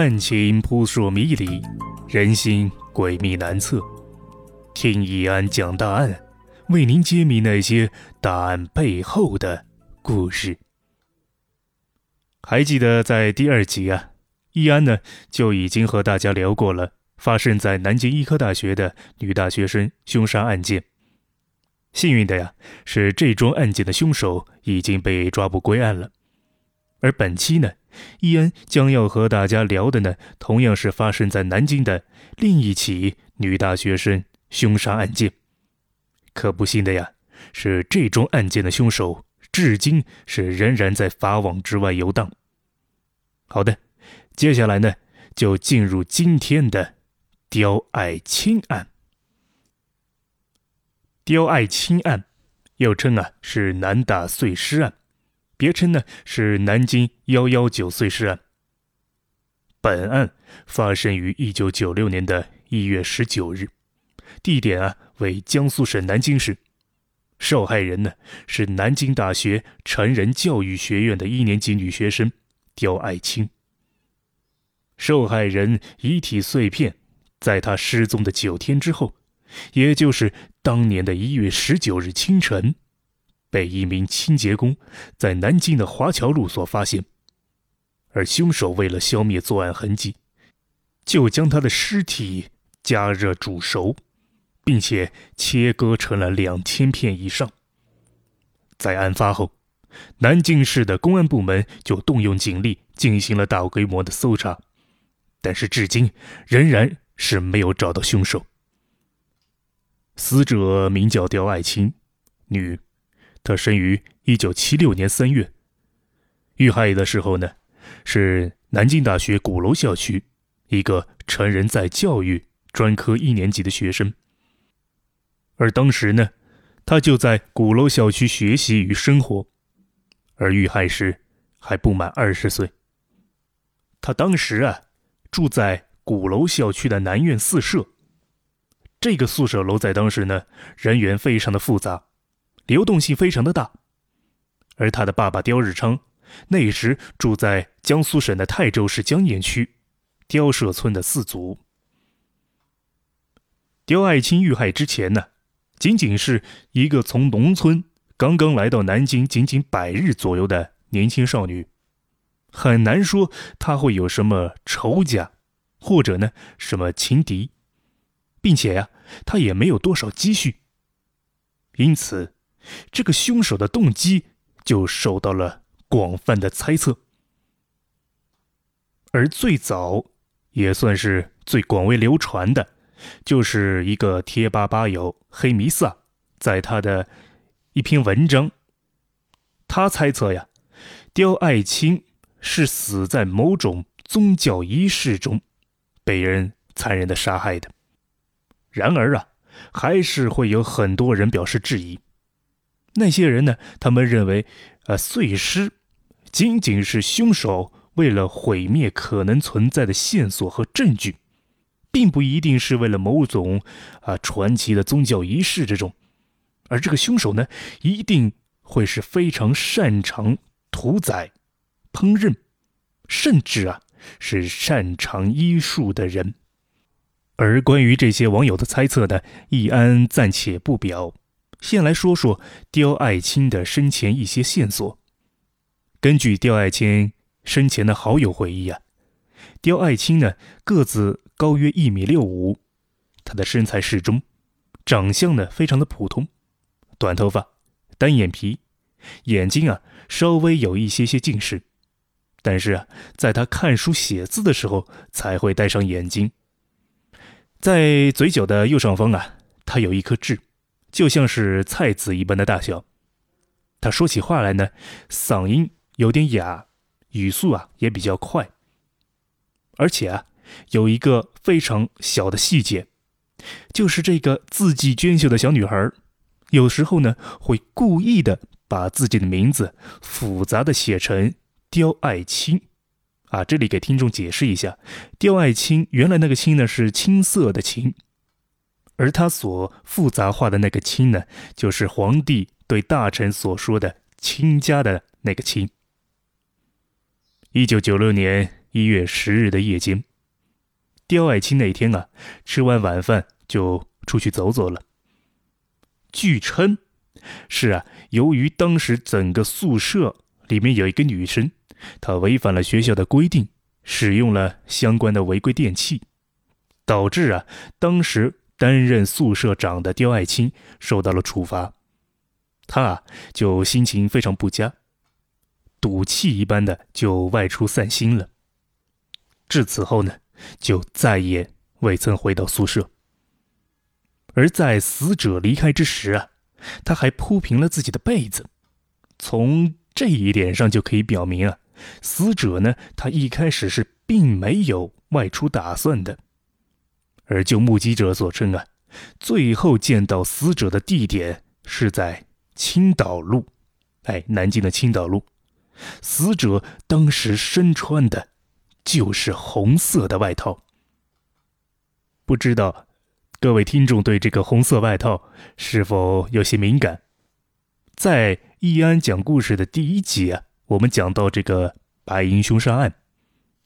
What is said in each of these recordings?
案情扑朔迷离，人心诡秘难测。听易安讲大案，为您揭秘那些大案背后的故事。还记得在第二集啊，易安呢就已经和大家聊过了发生在南京医科大学的女大学生凶杀案件。幸运的呀，是这桩案件的凶手已经被抓捕归案了。而本期呢？伊恩将要和大家聊的呢，同样是发生在南京的另一起女大学生凶杀案件。可不幸的呀，是这桩案件的凶手至今是仍然在法网之外游荡。好的，接下来呢，就进入今天的刁爱青案。刁爱青案，又称啊是南大碎尸案。别称呢是南京幺幺九碎尸案。本案发生于一九九六年的一月十九日，地点啊为江苏省南京市，受害人呢是南京大学成人教育学院的一年级女学生刁爱青。受害人遗体碎片，在她失踪的九天之后，也就是当年的一月十九日清晨。被一名清洁工在南京的华侨路所发现，而凶手为了消灭作案痕迹，就将他的尸体加热煮熟，并且切割成了两千片以上。在案发后，南京市的公安部门就动用警力进行了大规模的搜查，但是至今仍然是没有找到凶手。死者名叫刁爱青，女。他生于一九七六年三月，遇害的时候呢，是南京大学鼓楼校区一个成人在教育专科一年级的学生。而当时呢，他就在鼓楼校区学习与生活，而遇害时还不满二十岁。他当时啊，住在鼓楼校区的南苑四舍，这个宿舍楼在当时呢，人员非常的复杂。流动性非常的大，而他的爸爸刁日昌那时住在江苏省的泰州市江堰区刁社村的四组。刁爱青遇害之前呢，仅仅是一个从农村刚刚来到南京仅仅百日左右的年轻少女，很难说她会有什么仇家，或者呢什么情敌，并且呀，她也没有多少积蓄，因此。这个凶手的动机就受到了广泛的猜测，而最早也算是最广为流传的，就是一个贴吧吧友黑弥撒在他的一篇文章，他猜测呀，刁爱青是死在某种宗教仪式中，被人残忍的杀害的。然而啊，还是会有很多人表示质疑。那些人呢？他们认为，呃，碎尸仅仅是凶手为了毁灭可能存在的线索和证据，并不一定是为了某种啊传奇的宗教仪式这种。而这个凶手呢，一定会是非常擅长屠宰、烹饪，甚至啊是擅长医术的人。而关于这些网友的猜测呢，易安暂且不表。先来说说刁爱青的生前一些线索。根据刁爱青生前的好友回忆啊，刁爱青呢个子高约一米六五，她的身材适中，长相呢非常的普通，短头发，单眼皮，眼睛啊稍微有一些些近视，但是啊，在她看书写字的时候才会戴上眼镜。在嘴角的右上方啊，他有一颗痣。就像是菜籽一般的大小。他说起话来呢，嗓音有点哑，语速啊也比较快。而且啊，有一个非常小的细节，就是这个字迹娟秀的小女孩，有时候呢会故意的把自己的名字复杂的写成刁爱青。啊，这里给听众解释一下，刁爱青原来那个青呢是青色的青，而他所复杂化的那个亲呢，就是皇帝对大臣所说的亲家的那个亲。一九九六年一月十日的夜间，刁爱青那天啊，吃完晚饭就出去走走了。据称，是啊，由于当时整个宿舍里面有一个女生。她违反了学校的规定，使用了相关的违规电器，导致啊，当时担任宿舍长的刁爱青受到了处罚。他啊，就心情非常不佳，赌气一般的就外出散心了。至此后呢，就再也未曾回到宿舍。而在死者离开之时啊，他还铺平了自己的被子。从这一点上就可以表明啊。死者呢？他一开始是并没有外出打算的，而就目击者所称啊，最后见到死者的地点是在青岛路，哎，南京的青岛路。死者当时身穿的，就是红色的外套。不知道各位听众对这个红色外套是否有些敏感？在易安讲故事的第一集啊。我们讲到这个白银凶杀案，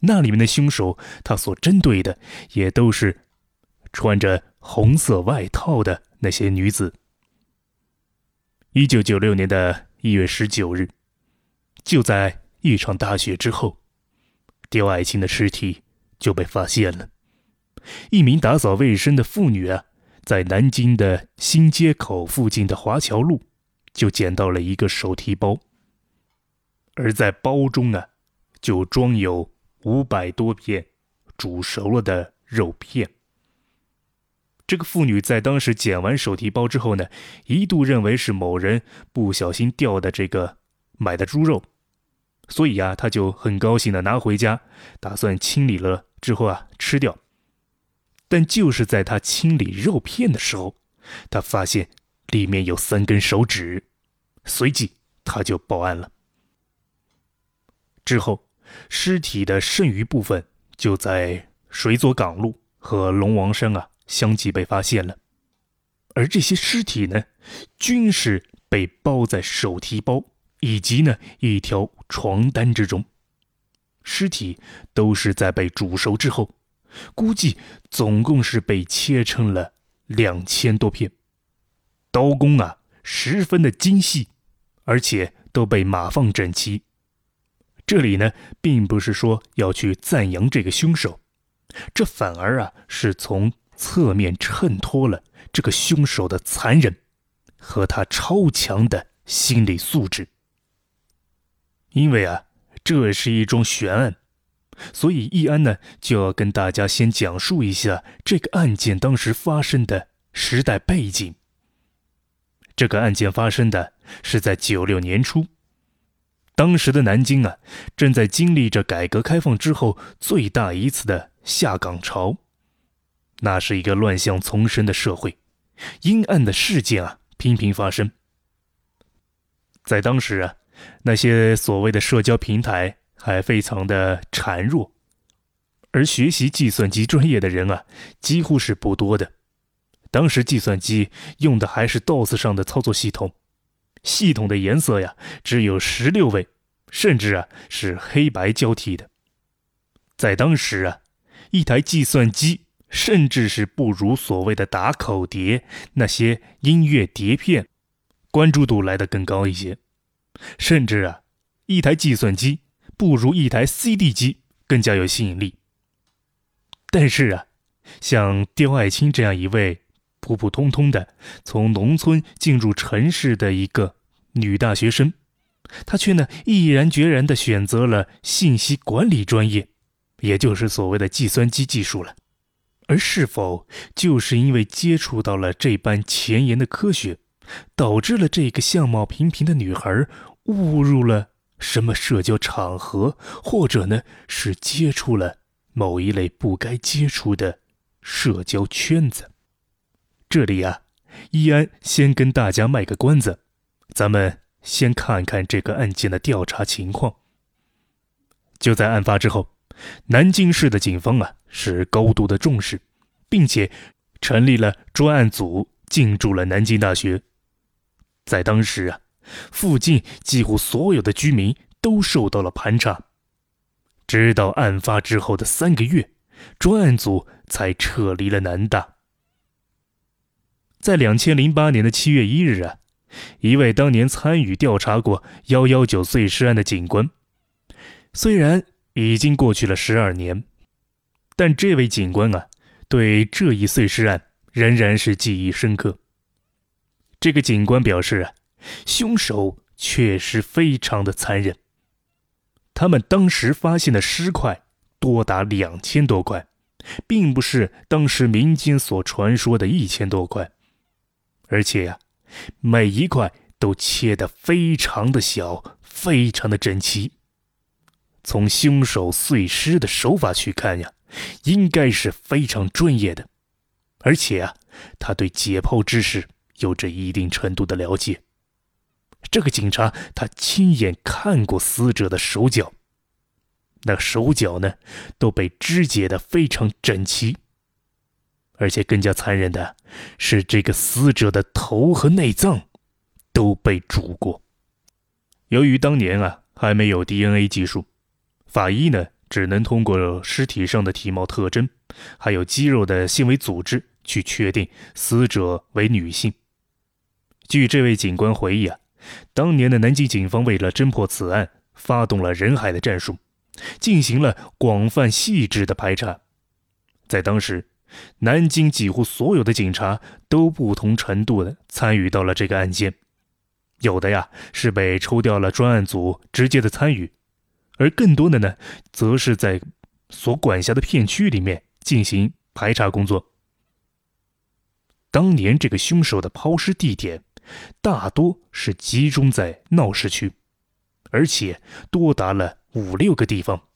那里面的凶手，他所针对的也都是穿着红色外套的那些女子。一九九六年的一月十九日，就在一场大雪之后，刁爱青的尸体就被发现了。一名打扫卫生的妇女啊，在南京的新街口附近的华侨路，就捡到了一个手提包。而在包中呢，就装有五百多片煮熟了的肉片。这个妇女在当时捡完手提包之后呢，一度认为是某人不小心掉的这个买的猪肉，所以呀，她就很高兴的拿回家，打算清理了之后啊吃掉。但就是在她清理肉片的时候，她发现里面有三根手指，随即她就报案了。之后，尸体的剩余部分就在水左港路和龙王山啊相继被发现了，而这些尸体呢，均是被包在手提包以及呢一条床单之中，尸体都是在被煮熟之后，估计总共是被切成了两千多片，刀工啊十分的精细，而且都被码放整齐。这里呢，并不是说要去赞扬这个凶手，这反而啊是从侧面衬托了这个凶手的残忍和他超强的心理素质。因为啊，这是一桩悬案，所以易安呢就要跟大家先讲述一下这个案件当时发生的时代背景。这个案件发生的是在九六年初。当时的南京啊，正在经历着改革开放之后最大一次的下岗潮，那是一个乱象丛生的社会，阴暗的事件啊频频发生。在当时啊，那些所谓的社交平台还非常的孱弱，而学习计算机专业的人啊几乎是不多的。当时计算机用的还是 DOS 上的操作系统。系统的颜色呀，只有十六位，甚至啊是黑白交替的。在当时啊，一台计算机甚至是不如所谓的打口碟那些音乐碟片关注度来得更高一些，甚至啊，一台计算机不如一台 CD 机更加有吸引力。但是啊，像刁爱青这样一位普普通通的从农村进入城市的一个。女大学生，她却呢毅然决然地选择了信息管理专业，也就是所谓的计算机技术了。而是否就是因为接触到了这般前沿的科学，导致了这个相貌平平的女孩误入了什么社交场合，或者呢是接触了某一类不该接触的社交圈子。这里啊，易安先跟大家卖个关子，咱们先看看这个案件的调查情况。就在案发之后，南京市的警方啊是高度的重视，并且成立了专案组，进驻了南京大学。在当时啊。附近几乎所有的居民都受到了盘查，直到案发之后的三个月，专案组才撤离了南大。在两千零八年的七月一日啊，一位当年参与调查过幺幺九碎尸案的警官，虽然已经过去了十二年，但这位警官啊，对这一碎尸案仍然是记忆深刻。这个警官表示啊。凶手确实非常的残忍。他们当时发现的尸块多达两千多块，并不是当时民间所传说的一千多块，而且呀，每一块都切得非常的小，非常的整齐。从凶手碎尸的手法去看呀，应该是非常专业的，而且啊，他对解剖知识有着一定程度的了解。这个警察他亲眼看过死者的手脚，那手脚呢都被肢解的非常整齐，而且更加残忍的是，这个死者的头和内脏都被煮过。由于当年啊还没有 DNA 技术，法医呢只能通过尸体上的体貌特征，还有肌肉的纤维组织去确定死者为女性。据这位警官回忆啊。当年的南京警方为了侦破此案，发动了人海的战术，进行了广泛细致的排查。在当时，南京几乎所有的警察都不同程度的参与到了这个案件，有的呀是被抽调了专案组直接的参与，而更多的呢，则是在所管辖的片区里面进行排查工作。当年这个凶手的抛尸地点。大多是集中在闹市区，而且多达了五六个地方。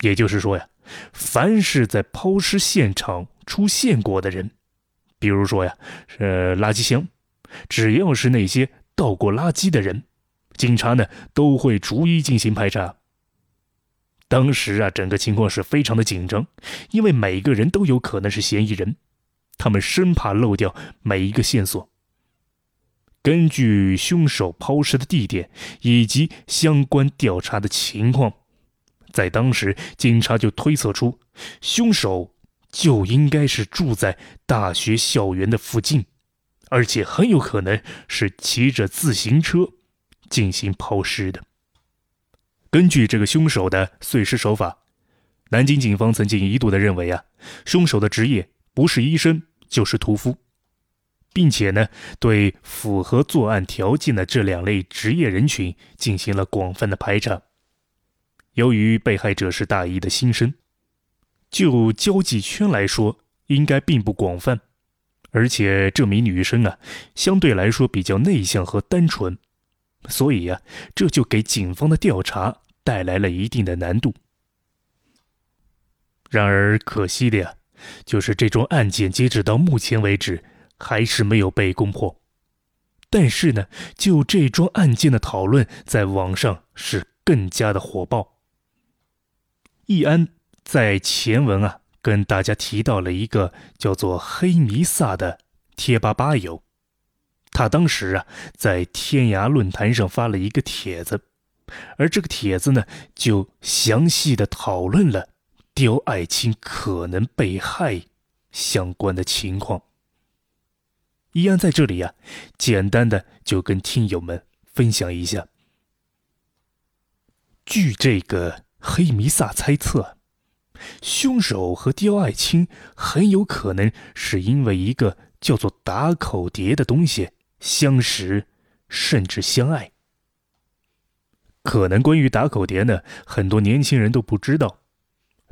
也就是说呀，凡是在抛尸现场出现过的人，比如说呀，是垃圾箱，只要是那些倒过垃圾的人，警察呢都会逐一进行排查。当时啊，整个情况是非常的紧张，因为每个人都有可能是嫌疑人，他们生怕漏掉每一个线索。根据凶手抛尸的地点以及相关调查的情况，在当时，警察就推测出，凶手就应该是住在大学校园的附近，而且很有可能是骑着自行车进行抛尸的。根据这个凶手的碎尸手法，南京警方曾经一度的认为啊，凶手的职业不是医生就是屠夫。并且呢，对符合作案条件的这两类职业人群进行了广泛的排查。由于被害者是大一的新生，就交际圈来说，应该并不广泛，而且这名女生啊，相对来说比较内向和单纯，所以呀，这就给警方的调查带来了一定的难度。然而可惜的呀，就是这桩案件截止到目前为止。还是没有被攻破，但是呢，就这桩案件的讨论在网上是更加的火爆。易安在前文啊跟大家提到了一个叫做“黑弥撒”的贴吧吧友，他当时啊在天涯论坛上发了一个帖子，而这个帖子呢就详细的讨论了刁爱青可能被害相关的情况。易安在这里呀，简单的就跟听友们分享一下。据这个黑弥撒猜测，凶手和刁爱青很有可能是因为一个叫做打口碟的东西相识，甚至相爱。可能关于打口碟呢，很多年轻人都不知道，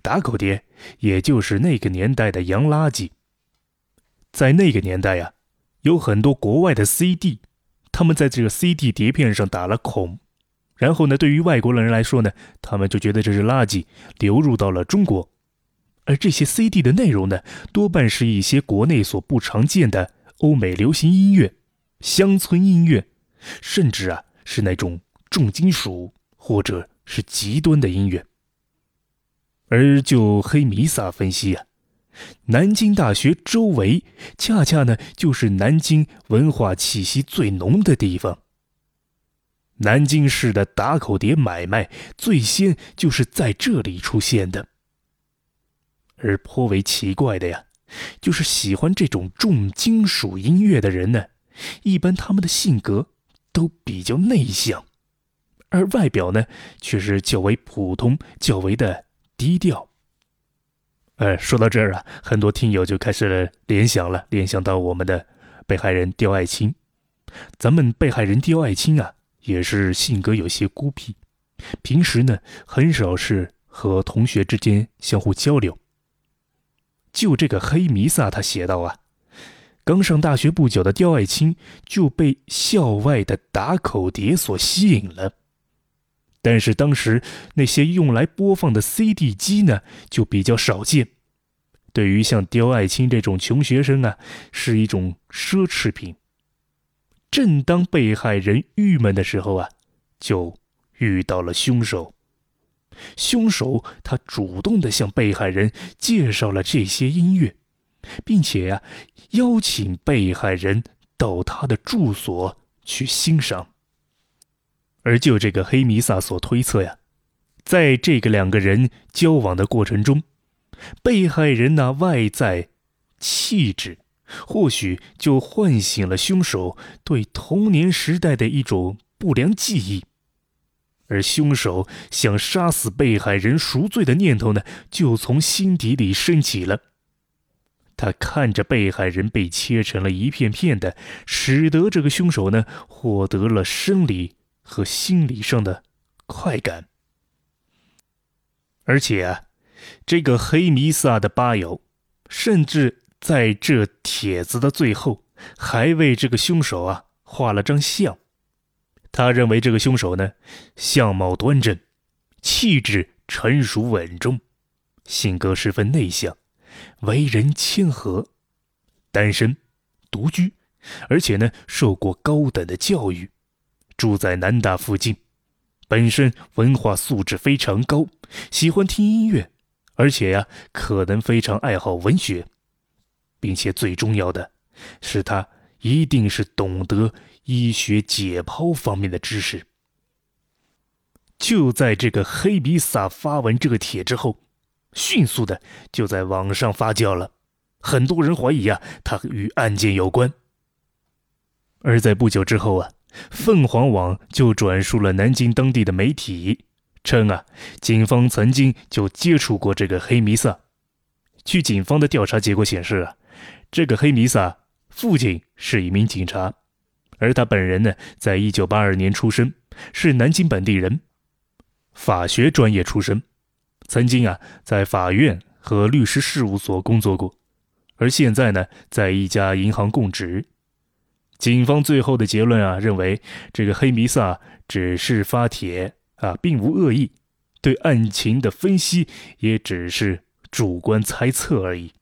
打口碟也就是那个年代的洋垃圾。在那个年代呀。有很多国外的 CD，他们在这个 CD 碟片上打了孔，然后呢，对于外国人来说呢，他们就觉得这是垃圾，流入到了中国。而这些 CD 的内容呢，多半是一些国内所不常见的欧美流行音乐、乡村音乐，甚至啊是那种重金属或者是极端的音乐。而就黑弥撒分析啊，南京大学周围恰恰呢就是南京文化气息最浓的地方。南京市的打口碟买卖最先就是在这里出现的。而颇为奇怪的呀，就是喜欢这种重金属音乐的人呢，一般他们的性格都比较内向，而外表呢却是较为普通、较为的。低调。呃，说到这儿啊，很多听友就开始联想了，联想到我们的被害人刁爱青。咱们被害人刁爱青啊，也是性格有些孤僻，平时呢很少是和同学之间相互交流。就这个黑弥撒，他写道啊，刚上大学不久的刁爱青就被校外的打口碟所吸引了。但是当时那些用来播放的 CD 机呢，就比较少见。对于像刁爱青这种穷学生啊，是一种奢侈品。正当被害人郁闷的时候啊，就遇到了凶手。凶手他主动的向被害人介绍了这些音乐，并且呀，邀请被害人到他的住所去欣赏。而就这个黑弥撒所推测呀，在这个两个人交往的过程中，被害人那外在气质，或许就唤醒了凶手对童年时代的一种不良记忆，而凶手想杀死被害人赎罪的念头呢，就从心底里升起了。他看着被害人被切成了一片片的，使得这个凶手呢获得了生理。和心理上的快感，而且啊，这个黑弥撒的吧友，甚至在这帖子的最后，还为这个凶手啊画了张像。他认为这个凶手呢，相貌端正，气质成熟稳重，性格十分内向，为人谦和，单身，独居，而且呢，受过高等的教育。住在南大附近，本身文化素质非常高，喜欢听音乐，而且呀，可能非常爱好文学，并且最重要的是，他一定是懂得医学解剖方面的知识。就在这个黑比萨发完这个帖之后，迅速的就在网上发酵了，很多人怀疑啊，他与案件有关。而在不久之后啊。凤凰网就转述了南京当地的媒体，称啊，警方曾经就接触过这个黑弥撒。据警方的调查结果显示啊，这个黑弥撒父亲是一名警察，而他本人呢，在一九八二年出生，是南京本地人，法学专业出身，曾经啊在法院和律师事务所工作过，而现在呢，在一家银行供职。警方最后的结论啊，认为这个黑弥撒只是发帖啊，并无恶意，对案情的分析也只是主观猜测而已。